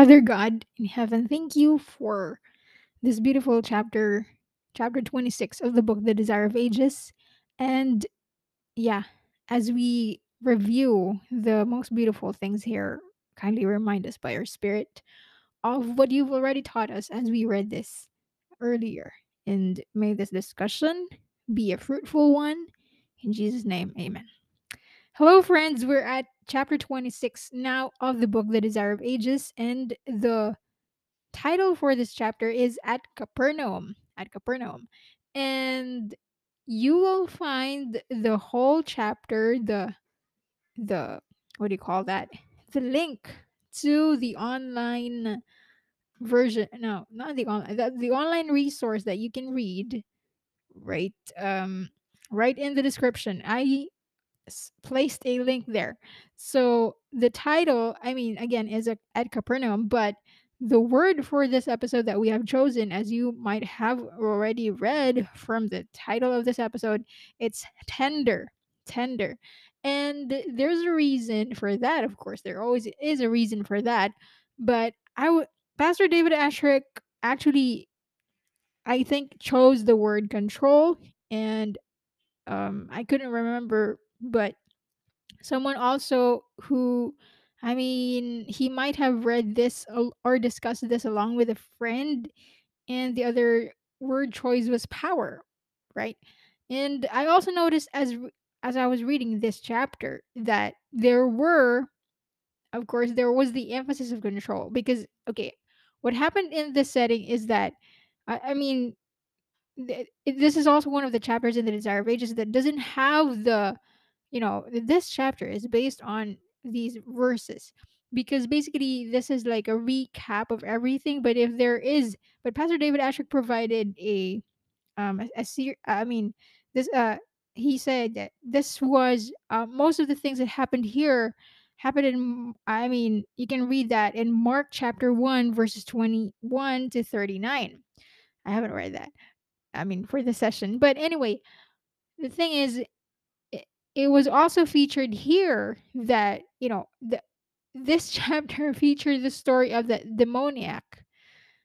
Father God in heaven, thank you for this beautiful chapter, chapter 26 of the book, The Desire of Ages. And yeah, as we review the most beautiful things here, kindly remind us by your spirit of what you've already taught us as we read this earlier. And may this discussion be a fruitful one. In Jesus' name, amen. Hello, friends. We're at chapter 26 now of the book, The Desire of Ages. And the title for this chapter is At Capernaum. At Capernaum. And you will find the whole chapter, the the what do you call that? The link to the online version. No, not the online the, the online resource that you can read right um right in the description. I placed a link there. So the title, I mean, again, is a, at Capernaum, but the word for this episode that we have chosen, as you might have already read from the title of this episode, it's tender, tender. And there's a reason for that, of course. There always is a reason for that. But I would, Pastor David Asscherick actually, I think, chose the word control, and um, I couldn't remember, but someone also who i mean he might have read this or discussed this along with a friend and the other word choice was power right? And i also noticed as as i was reading this chapter that there were of course there was the emphasis of control because okay what happened in this setting is that i, I mean th- this is also one of the chapters in the desire of ages that doesn't have the you know this chapter is based on these verses because basically this is like a recap of everything but if there is but pastor david asscherick provided a um a, a i mean this uh he said that this was uh, most of the things that happened here happened in i mean you can read that in mark chapter 1 verses 21 to 39 i haven't read that i mean for the session but anyway the thing is it, was also featured here that you know the, this chapter featured the story of the demoniac.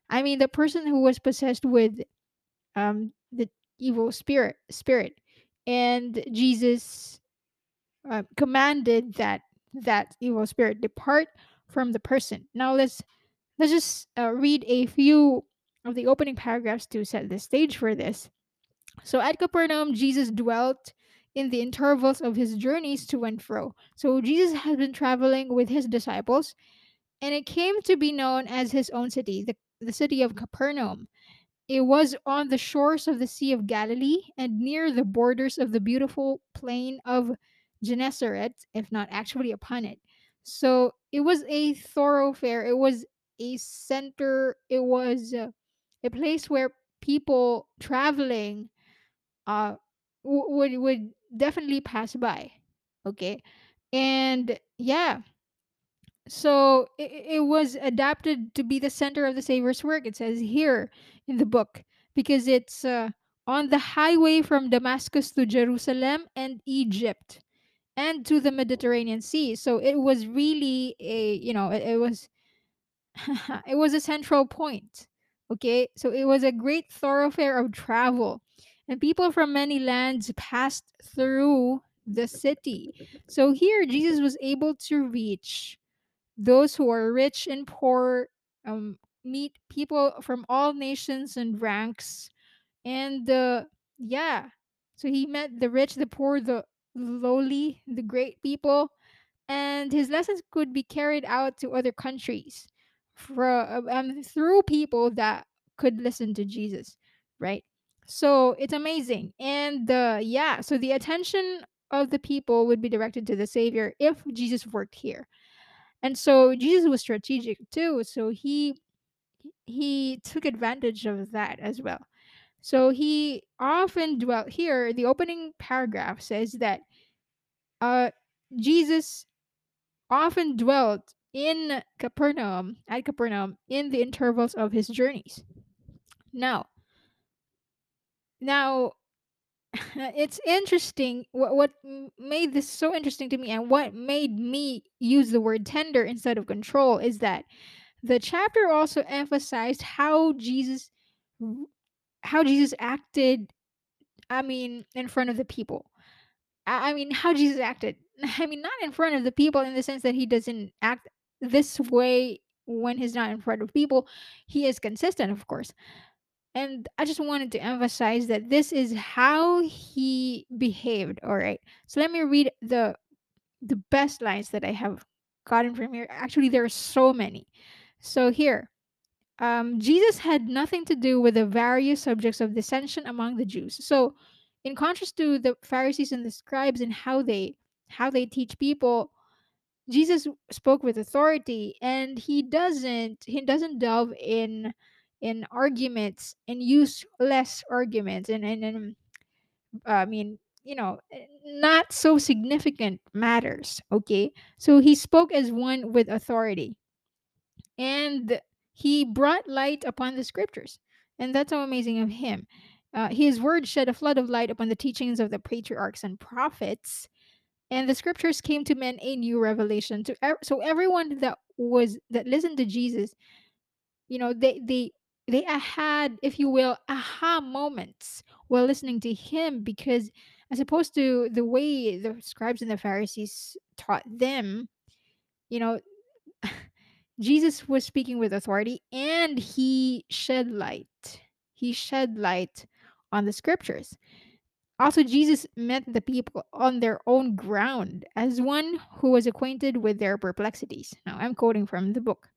I mean the person who was possessed with um the evil spirit spirit and jesus uh, commanded that that evil spirit depart from the person. Now let's let's just uh, read a few of the opening paragraphs to set the stage for this. So at Capernaum, Jesus dwelt in the intervals of his journeys to and fro. So Jesus had been traveling with his disciples, and it came to be known as his own city, the, the city of Capernaum. It was on the shores of the Sea of Galilee and near the borders of the beautiful plain of Gennesaret, if not actually upon it. So it was a thoroughfare, it was a center, it was uh, a place where people traveling uh would would definitely pass by okay? And yeah. So it, it was adapted to be the center of the savior's work it says here in the book because it's uh, on the highway from damascus to jerusalem and egypt and to the mediterranean sea. So it was really a you know it, it was it was a central point. Okay, so it was a great thoroughfare of travel, and people from many lands passed through the city. So here, Jesus was able to reach those who are rich and poor, um, meet people from all nations and ranks, and the yeah. So he met the rich, the poor, the lowly, the great people, and his lessons could be carried out to other countries from um, through people that could listen to Jesus, right? So it's amazing, and uh, yeah, so the attention of the people would be directed to the Savior if Jesus worked here, and so Jesus was strategic too. So he he took advantage of that as well. So he often dwelt here. The opening paragraph says that uh, Jesus often dwelt in Capernaum, at Capernaum, in the intervals of his journeys. Now, now, it's interesting what, what made this so interesting to me and what made me use the word tender instead of control is that the chapter also emphasized how Jesus how Jesus acted I mean in front of the people. I mean how Jesus acted. I mean not in front of the people in the sense that he doesn't act this way when he's not in front of people. He is consistent, of course. And I just wanted to emphasize that this is how he behaved, all right? So let me read the the best lines that I have gotten from here. Actually, there are so many. So here, um, Jesus had nothing to do with the various subjects of dissension among the Jews. So, in contrast to the Pharisees and the scribes and how they how they teach people, Jesus spoke with authority, and he doesn't he doesn't delve in in arguments and useless arguments and and, and I mean you know eh, not so significant matters. Okay, so he spoke as one with authority and he brought light upon the scriptures. And that's so amazing of him. Uh, his word shed a flood of light upon the teachings of the patriarchs and prophets, and the scriptures came to men a new revelation. To so everyone that was that listened to Jesus, you know, they they they had, if you will, aha moments while listening to him, because as opposed to the way the scribes and the Pharisees taught them, you know, Jesus was speaking with authority and he shed light. He shed light on the scriptures. Also, Jesus met the people on their own ground as one who was acquainted with their perplexities. Now, I'm quoting from the book.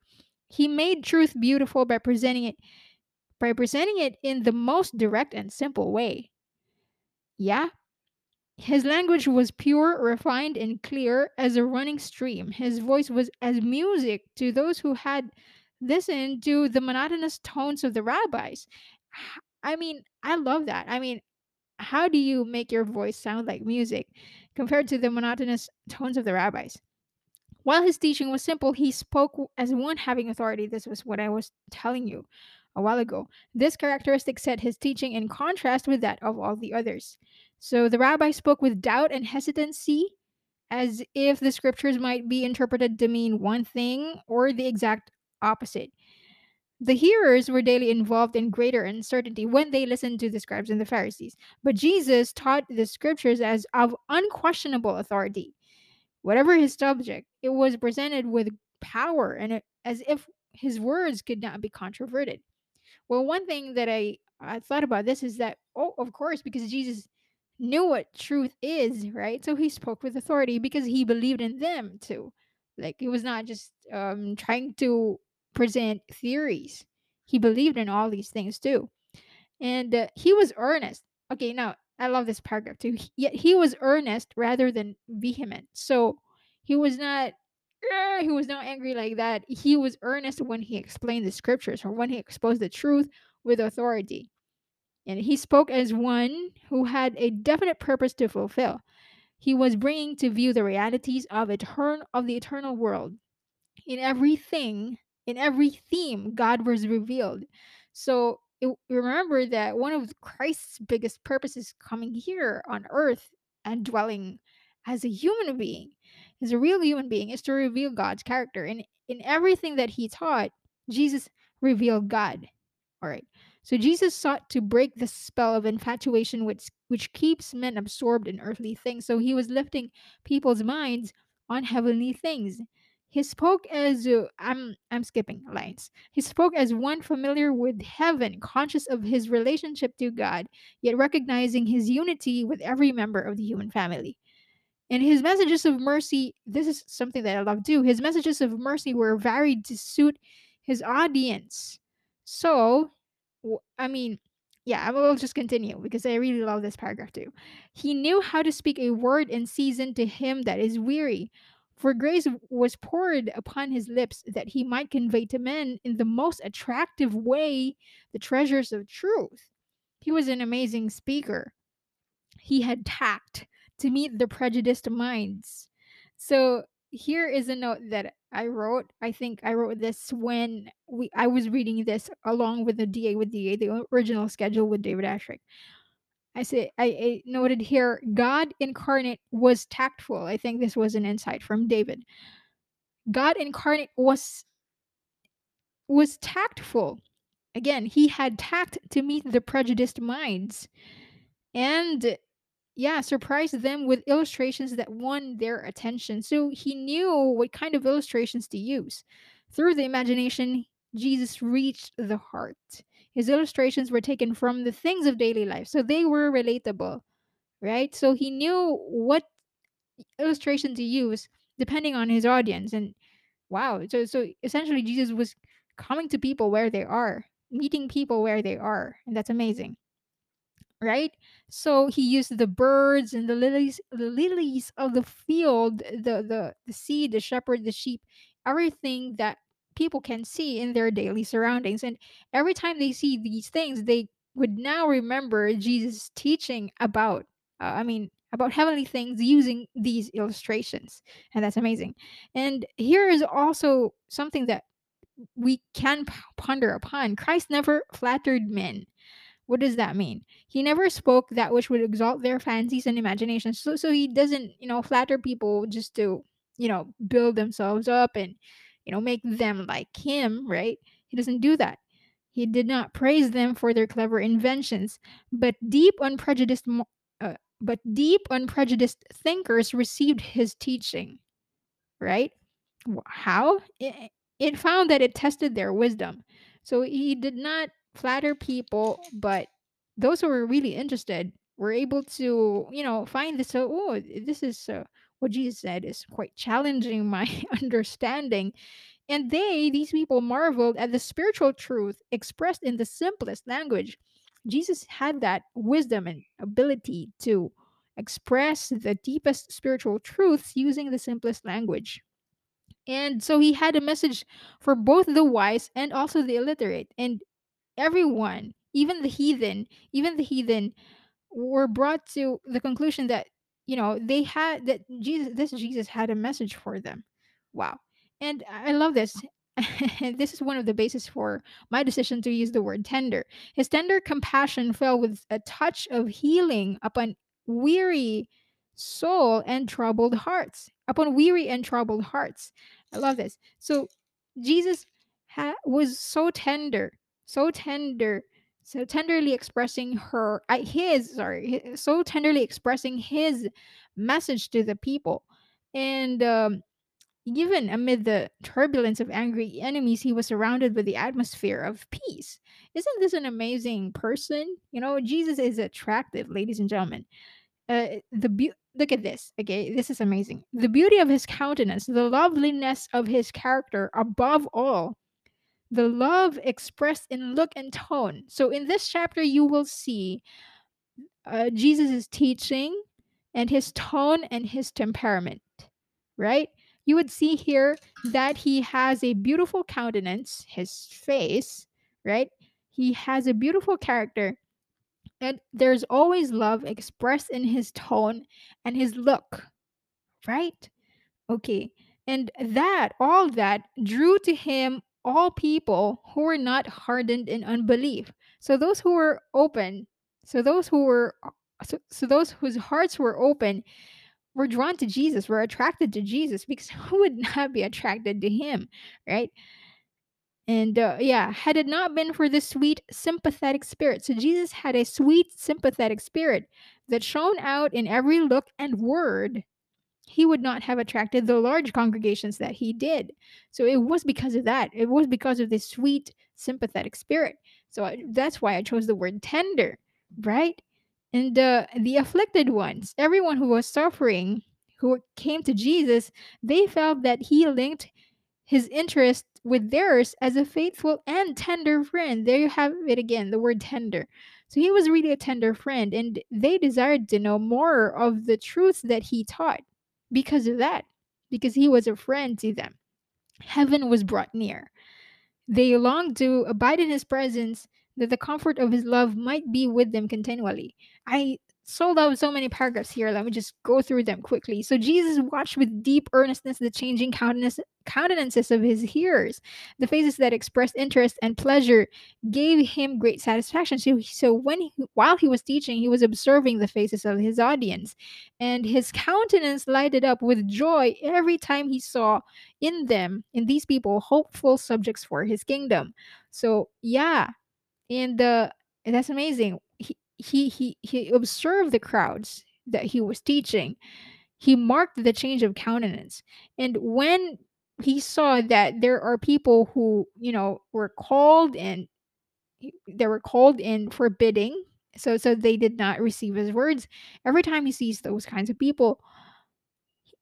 He made truth beautiful by presenting it by presenting it in the most direct and simple way. Yeah, his language was pure, refined, and clear as a running stream. His voice was as music to those who had listened to the monotonous tones of the rabbis. I mean, I love that. I mean, how do you make your voice sound like music compared to the monotonous tones of the rabbis? While his teaching was simple, he spoke as one having authority. This was what I was telling you a while ago. This characteristic set his teaching in contrast with that of all the others. So the rabbi spoke with doubt and hesitancy, as if the scriptures might be interpreted to mean one thing or the exact opposite. The hearers were daily involved in greater uncertainty when they listened to the scribes and the Pharisees. But Jesus taught the scriptures as of unquestionable authority. Whatever his subject, it was presented with power and as if his words could not be controverted. Well, one thing that I, I thought about this is that, oh, of course, because Jesus knew what truth is, right? So he spoke with authority because he believed in them too. Like he was not just um, trying to present theories. He believed in all these things too. And uh, he was earnest. Okay, now I love this paragraph too. Yet he was earnest rather than vehement. So he was not "Eh," he was not angry like that. He was earnest when he explained the scriptures or when he exposed the truth with authority. And he spoke as one who had a definite purpose to fulfill. He was bringing to view the realities of etern- of the eternal world in everything, in every theme, God was revealed. So it, remember that one of Christ's biggest purposes coming here on earth and dwelling as a human being, as a real human being, is to reveal God's character. And in everything that he taught, Jesus revealed God. All right. So Jesus sought to break the spell of infatuation which which keeps men absorbed in earthly things. So he was lifting people's minds on heavenly things. He spoke as uh, I'm I'm skipping lines. He spoke as one familiar with heaven, conscious of his relationship to God, yet recognizing his unity with every member of the human family. And his messages of mercy, this is something that I love too. His messages of mercy were varied to suit his audience. So, I mean, yeah, I will just continue because I really love this paragraph too. He knew how to speak a word in season to him that is weary, for grace was poured upon his lips that he might convey to men in the most attractive way the treasures of truth. He was an amazing speaker he had tact to meet the prejudiced minds. So here is a note that I wrote. I think I wrote this when we I was reading this along with the DA with DA, the original schedule with David Asscherick. I say I, I noted here God incarnate was tactful. I think this was an insight from David. God incarnate was was tactful. Again, he had tact to meet the prejudiced minds and yeah, surprised them with illustrations that won their attention. So he knew what kind of illustrations to use. Through the imagination, Jesus reached the heart. His illustrations were taken from the things of daily life, so they were relatable, right? So he knew what illustration to use depending on his audience. And wow, so so essentially Jesus was coming to people where they are, meeting people where they are, and that's amazing right? So he used the birds and the lilies, the lilies of the field, the the the seed, the shepherd, the sheep, everything that people can see in their daily surroundings. And every time they see these things, they would now remember Jesus' teaching about, uh, I mean, about heavenly things using these illustrations. And that's amazing. And here is also something that we can ponder upon. Christ never flattered men what does that mean? He never spoke that which would exalt their fancies and imaginations. So so he doesn't, you know, flatter people just to, you know, build themselves up and, you know, make them like him, right? He doesn't do that. He did not praise them for their clever inventions, but deep unprejudiced uh, but deep unprejudiced thinkers received his teaching, right? How? It, it found that it tested their wisdom. So he did not flatter people, but those who were really interested were able to, you know, find this. So, oh, this is uh, what Jesus said is quite challenging my understanding. And they, these people, marveled at the spiritual truth expressed in the simplest language. Jesus had that wisdom and ability to express the deepest spiritual truths using the simplest language. And so he had a message for both the wise and also the illiterate. And everyone, even the heathen, even the heathen were brought to the conclusion that, you know, they had that Jesus this Jesus had a message for them. Wow. And I love this. this is one of the bases for my decision to use the word tender. His tender compassion fell with a touch of healing upon weary soul and troubled hearts. Upon weary and troubled hearts. I love this. So Jesus ha- was so tender, so tender, so tenderly expressing her, uh, his, sorry, hi- so tenderly expressing his message to the people. And um, even amid the turbulence of angry enemies, he was surrounded with the atmosphere of peace. Isn't this an amazing person? You know, Jesus is attractive, ladies and gentlemen. Uh, the beau look at this. Okay, this is amazing. The beauty of his countenance, the loveliness of his character, above all, the love expressed in look and tone. So in this chapter, you will see uh, Jesus' teaching and his tone and his temperament, right? You would see here that he has a beautiful countenance, his face, right? He has a beautiful character, and there's always love expressed in his tone and his look, right? Okay. And that, all that drew to him all people who were not hardened in unbelief. So those who were open, so those who were so, so those whose hearts were open were drawn to Jesus, were attracted to Jesus because who would not be attracted to him, right? And uh, yeah, had it not been for the sweet, sympathetic spirit. So Jesus had a sweet, sympathetic spirit that shone out in every look and word he would not have attracted the large congregations that he did. So it was because of that. It was because of this sweet, sympathetic spirit. So I, that's why I chose the word tender, right? And uh, the afflicted ones, everyone who was suffering, who came to Jesus, they felt that he linked his interest with theirs as a faithful and tender friend. There you have it again, the word tender. So he was really a tender friend, and they desired to know more of the truths that he taught because of that, because he was a friend to them. Heaven was brought near. They longed to abide in his presence, that the comfort of his love might be with them continually. I sold out so many paragraphs here. Let me just go through them quickly. So Jesus watched with deep earnestness the changing countenance, countenances of his hearers. The faces that expressed interest and pleasure gave him great satisfaction. So, so when he, while he was teaching, he was observing the faces of his audience, and his countenance lighted up with joy every time he saw in them, in these people, hopeful subjects for his kingdom. So yeah, and uh, that's amazing. He, he he observed the crowds that he was teaching. He marked the change of countenance, and when he saw that there are people who you know were called and they were called in forbidding so so they did not receive his words every time he sees those kinds of people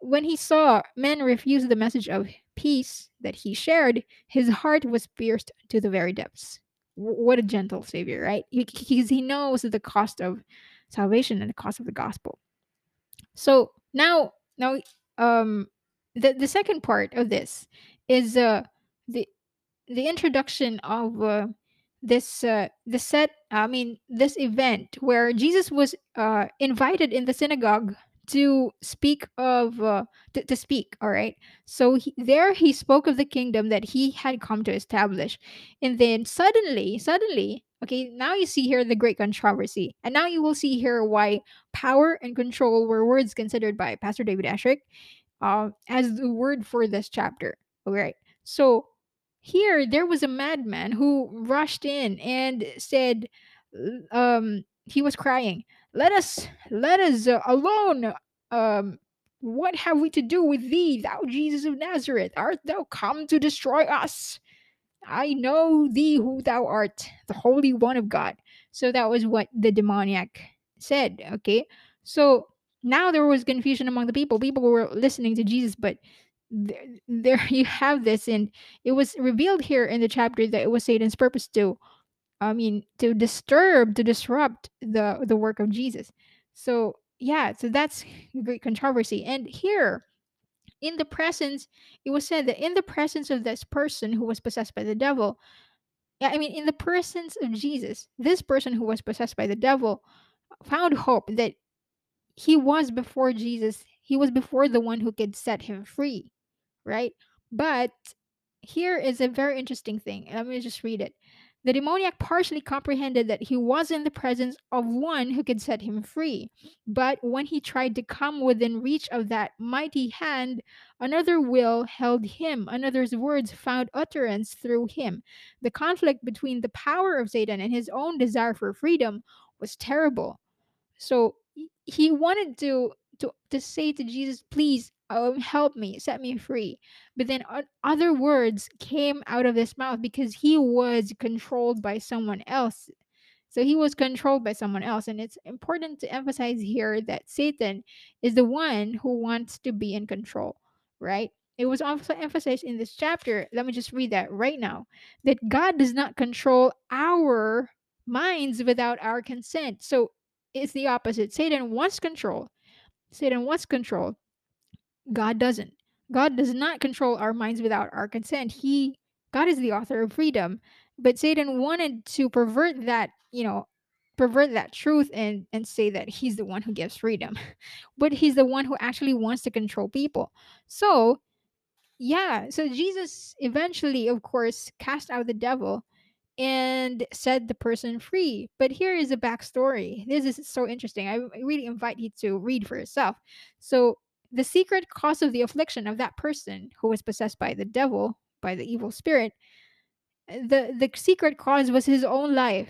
when he saw men refuse the message of peace that he shared his heart was pierced to the very depths what a gentle savior right? Because he knows the cost of salvation and the cost of the gospel. So now now um the the second part of this is uh the the introduction of uh, this uh, the set i mean this event where jesus was uh invited in the synagogue to speak of uh, to, to speak all right? So he, there he spoke of the kingdom that he had come to establish. And then suddenly suddenly okay now you see here the great controversy. And now you will see here why power and control were words considered by pastor david asscherick uh, as the word for this chapter all right? So here there was a madman who rushed in and said um he was crying let us let us uh, alone um what have we to do with thee thou jesus of nazareth? Art thou come to destroy us? I know thee who thou art the holy one of god. So that was what the demoniac said okay? So now there was confusion among the people. People were listening to jesus but there, there you have this and it was revealed here in the chapter that it was satan's purpose to I mean, to disturb, to disrupt the the work of Jesus. So yeah, so that's great controversy. And here, in the presence, it was said that in the presence of this person who was possessed by the devil, I mean, in the presence of Jesus, this person who was possessed by the devil found hope that he was before Jesus. He was before the one who could set him free, right? But here is a very interesting thing. Let me just read it. The demoniac partially comprehended that he was in the presence of one who could set him free. But when he tried to come within reach of that mighty hand, another will held him, another's words found utterance through him. The conflict between the power of Satan and his own desire for freedom was terrible. So he wanted to to to say to Jesus, "Please, um, help me, set me free." But then other words came out of his mouth because he was controlled by someone else. So he was controlled by someone else, and it's important to emphasize here that Satan is the one who wants to be in control, right? It was also emphasized in this chapter. Let me just read that right now that God does not control our minds without our consent. So it's the opposite. Satan wants control. Satan wants control. God doesn't. God does not control our minds without our consent. He God is the author of freedom. But Satan wanted to pervert that, you know, pervert that truth and and say that he's the one who gives freedom. but he's the one who actually wants to control people. So, yeah, so Jesus eventually of course cast out the devil and set the person free. But here is a backstory. This is so interesting. I really invite you to read for yourself. So, the secret cause of the affliction of that person who was possessed by the devil, by the evil spirit, the, the secret cause was his own life.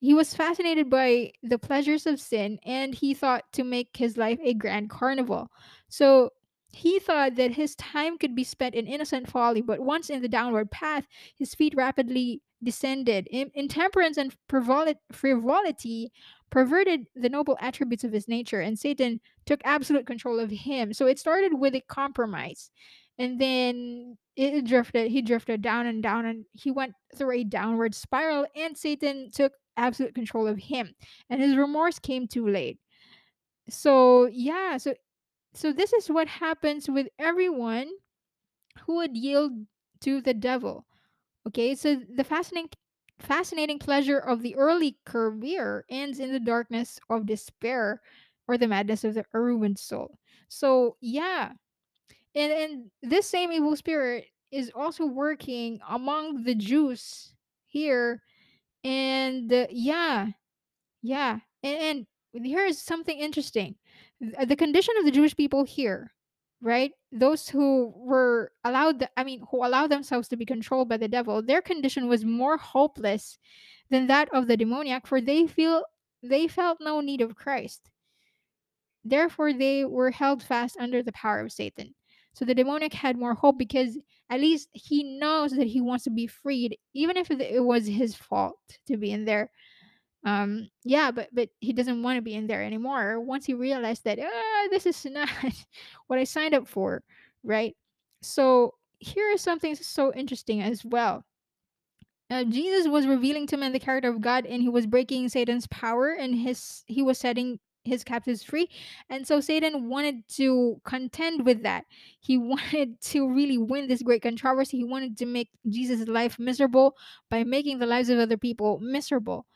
He was fascinated by the pleasures of sin and he thought to make his life a grand carnival. So, he thought that his time could be spent in innocent folly, but once in the downward path, his feet rapidly descended. In- intemperance and frivolity perverted the noble attributes of his nature, and Satan took absolute control of him. So it started with a compromise. And then it drifted, he drifted down and down, and he went through a downward spiral, and Satan took absolute control of him. And his remorse came too late. So, yeah, so so this is what happens with everyone who would yield to the devil. Okay, so the fascinating fascinating pleasure of the early career ends in the darkness of despair or the madness of the ruined soul. So, yeah. And, and this same evil spirit is also working among the Jews here. And uh, yeah, yeah. And, and here's something interesting the condition of the Jewish people here, right? Those who were allowed, I mean, who allowed themselves to be controlled by the devil, their condition was more hopeless than that of the demoniac, for they feel they felt no need of Christ. Therefore, they were held fast under the power of Satan. So the demoniac had more hope because at least he knows that he wants to be freed, even if it was his fault to be in there um yeah but but he doesn't want to be in there anymore once he realized that ah, this is not what i signed up for right? So here is something so interesting as well. Uh, jesus was revealing to men the character of god and he was breaking satan's power and his he was setting his captives free. And so satan wanted to contend with that. He wanted to really win this great controversy. He wanted to make jesus life miserable by making the lives of other people miserable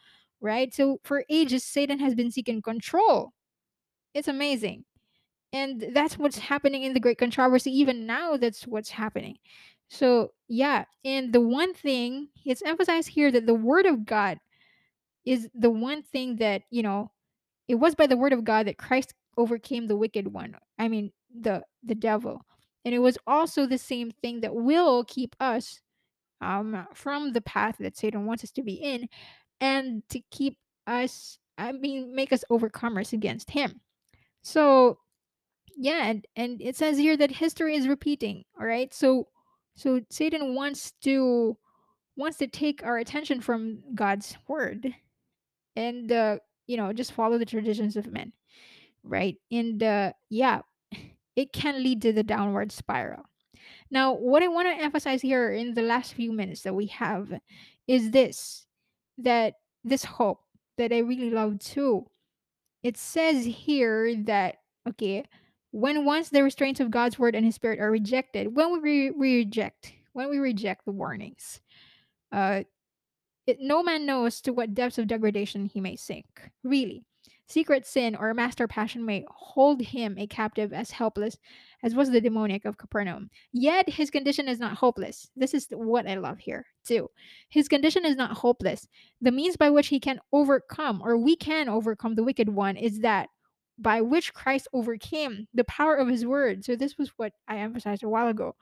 right? So for ages, Satan has been seeking control. It's amazing. And that's what's happening in the Great Controversy. Even now, that's what's happening. So, yeah. And the one thing, it's emphasized here that the Word of God is the one thing that, you know, it was by the Word of God that Christ overcame the wicked one. I mean, the the devil. And it was also the same thing that will keep us um, from the path that Satan wants us to be in and to keep us, I mean, make us overcomers against him. So, yeah, and, and it says here that history is repeating, all right? So, so Satan wants to wants to take our attention from God's word and uh, you know, just follow the traditions of men, right? And uh, yeah, it can lead to the downward spiral. Now, what I want to emphasize here in the last few minutes that we have is this that this hope that I really love too. It says here that, okay, when once the restraints of God's word and his spirit are rejected, when we, re- we reject, when we reject the warnings, uh, it, no man knows to what depths of degradation he may sink. Really. Secret sin or master passion may hold him a captive as helpless as was the demoniac of Capernaum. Yet his condition is not hopeless. This is what I love here, too. His condition is not hopeless. The means by which he can overcome, or we can overcome the wicked one, is that by which Christ overcame the power of his word. So, this was what I emphasized a while ago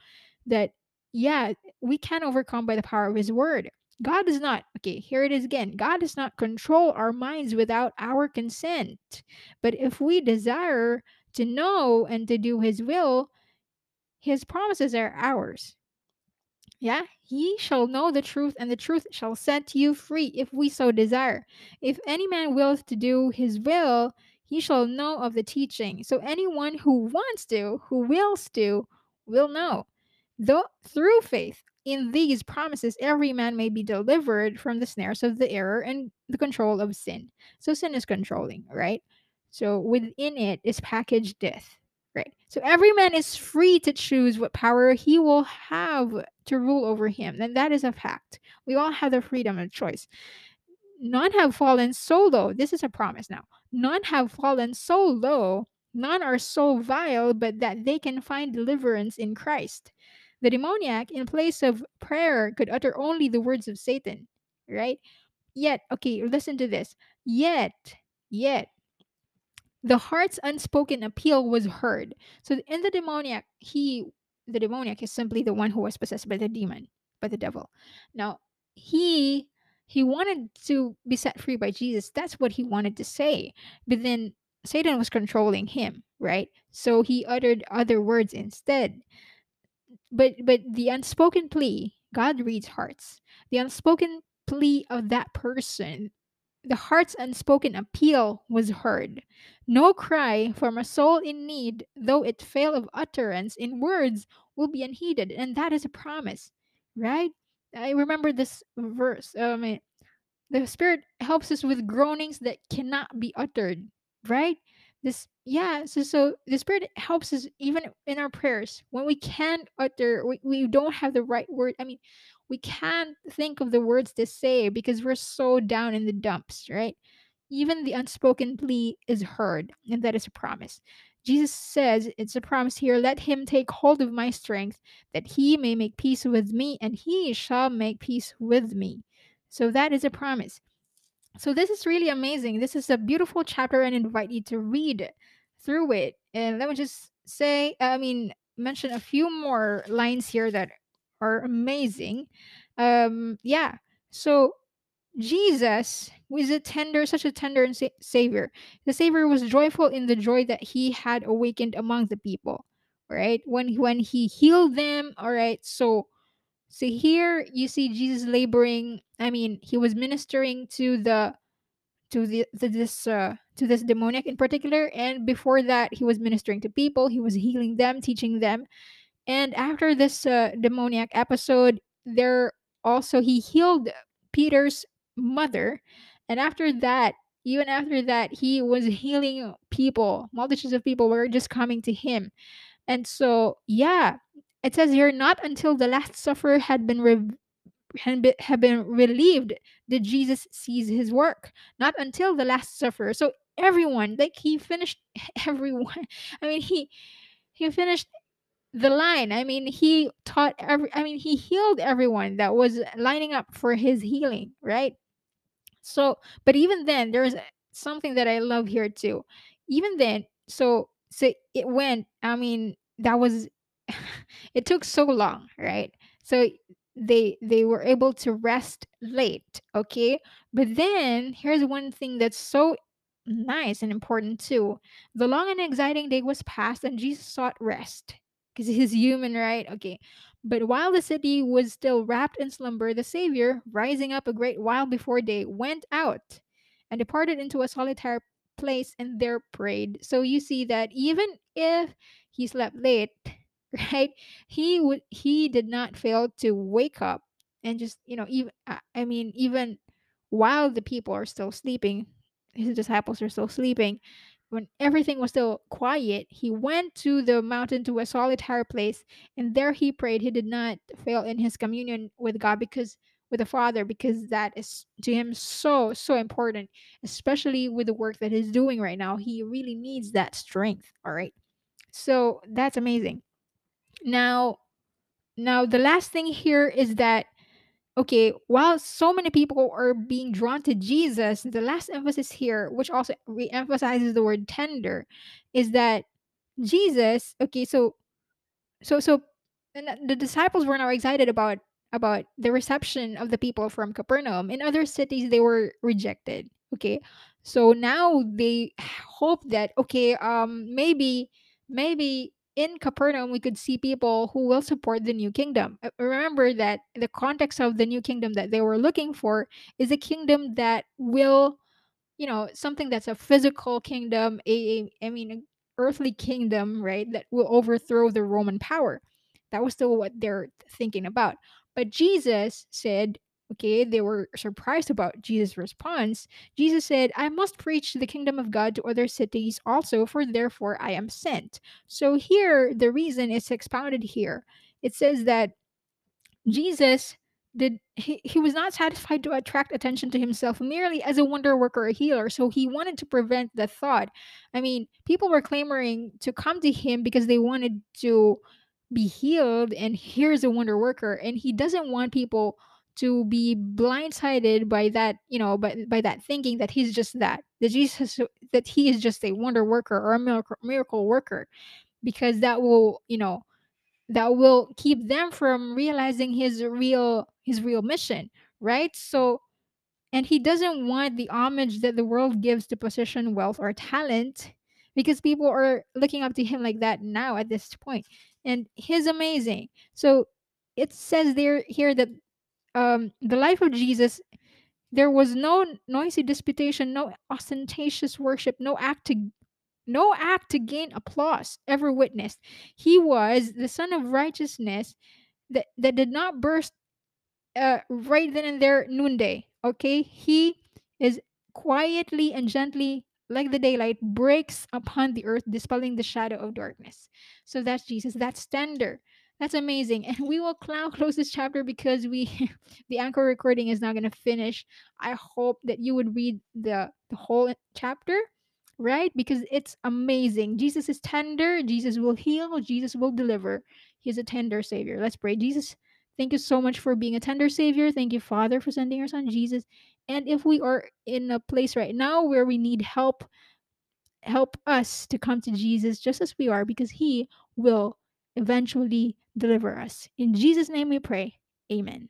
that, yeah, we can overcome by the power of his word. God does not, okay, here it is again. God does not control our minds without our consent. But if we desire to know and to do his will, his promises are ours. Yeah, ye shall know the truth, and the truth shall set you free if we so desire. If any man willeth to do his will, he shall know of the teaching. So anyone who wants to, who wills to, will know. Though through faith in these promises, every man may be delivered from the snares of the error and the control of sin. So sin is controlling, right? So within it is packaged death. Right. So every man is free to choose what power he will have to rule over him. And that is a fact. We all have the freedom of choice. None have fallen so low. This is a promise now. None have fallen so low, none are so vile, but that they can find deliverance in Christ. The demoniac, in place of prayer, could utter only the words of Satan, right? Yet, okay, listen to this. Yet, yet, the heart's unspoken appeal was heard. So in the demoniac, he the demoniac is simply the one who was possessed by the demon, by the devil. Now, he he wanted to be set free by Jesus. That's what he wanted to say. But then Satan was controlling him, right? So he uttered other words instead. But but the unspoken plea, God reads hearts. The unspoken plea of that person the heart's unspoken appeal was heard. No cry from a soul in need, though it fail of utterance in words, will be unheeded, and that is a promise, right? I remember this verse. Um, the Spirit helps us with groanings that cannot be uttered, right? this yeah so so the spirit helps us even in our prayers when we can't utter we, we don't have the right word i mean we can't think of the words to say because we're so down in the dumps right even the unspoken plea is heard and that is a promise jesus says it's a promise here let him take hold of my strength that he may make peace with me and he shall make peace with me so that is a promise so this is really amazing. This is a beautiful chapter and invite you to read through it. And let me just say, I mean, mention a few more lines here that are amazing. Um, yeah. So Jesus was a tender, such a tender and sa- savior. The savior was joyful in the joy that he had awakened among the people. Right when when he healed them. All right. So so here you see Jesus laboring. I mean, he was ministering to the to the to this uh, to this demoniac in particular and before that he was ministering to people he was healing them teaching them and after this uh, demoniac episode there also he healed peter's mother and after that even after that he was healing people multitudes of people were just coming to him and so yeah it says here not until the last sufferer had been had been, relieved did Jesus cease his work. Not until the Last Supper. So everyone, like he finished everyone. I mean, he he finished the line. I mean, he taught every. I mean, he healed everyone that was lining up for his healing. Right. So, but even then, there's something that I love here too. Even then, so so it went. I mean, that was it took so long, right? So they they were able to rest late, okay? But then here's one thing that's so nice and important too. The long and exciting day was past and Jesus sought rest because he's human, right? Okay. But while the city was still wrapped in slumber, the Savior, rising up a great while before day, went out and departed into a solitary place and there prayed. So you see that even if he slept late, right? He would he did not fail to wake up and just, you know, even I mean, even while the people are still sleeping, his disciples are still sleeping, when everything was still quiet, he went to the mountain to a solitary place, and there he prayed. He did not fail in his communion with God because with the Father, because that is to him so, so important, especially with the work that he's doing right now. He really needs that strength. All right. So that's amazing. Now, now the last thing here is that okay, while so many people are being drawn to Jesus, the last emphasis here, which also re-emphasizes the word tender, is that Jesus, okay, so so so and the the disciples were now excited about about the reception of the people from Capernaum. In other cities they were rejected. Okay. So now they hope that okay, um maybe maybe in Capernaum we could see people who will support the new kingdom. Uh, Remember that the context of the new kingdom that they were looking for is a kingdom that will you know something that's a physical kingdom a, a i mean an earthly kingdom right that will overthrow the roman power that was still what they're thinking about but jesus said okay they were surprised about jesus response jesus said i must preach the kingdom of god to other cities also for therefore i am sent. So here the reason is expounded here. It says that Jesus did he, he was not satisfied to attract attention to himself merely as a wonder worker or healer so he wanted to prevent the thought. I mean people were clamoring to come to him because they wanted to be healed and here's a wonder worker and he doesn't want people to be blindsided by that you know by, by that thinking that he's just that that jesus that he is just a wonder worker or a miracle, miracle worker because that will you know that will keep them from realizing his real his real mission right? So and he doesn't want the homage that the world gives to position wealth or talent because people are looking up to him like that now at this point. And he's amazing. So it says there here that um the life of jesus there was no noisy disputation no ostentatious worship no act to no act to gain applause ever witnessed. He was the sun of righteousness that, that did not burst uh, right then and there noonday. Okay, he is quietly and gently like the daylight, breaks upon the earth, dispelling the shadow of darkness. So that's Jesus. That's tender. That's amazing. And we will now close this chapter because we the anchor recording is not gonna finish. I hope that you would read the the whole chapter, right? Because it's amazing. Jesus is tender, Jesus will heal, Jesus will deliver. He's a tender savior. Let's pray. Jesus, thank you so much for being a tender savior. Thank you, Father, for sending your son Jesus. And if we are in a place right now where we need help, help us to come to Jesus just as we are because he will eventually deliver us. In Jesus' name we pray. Amen.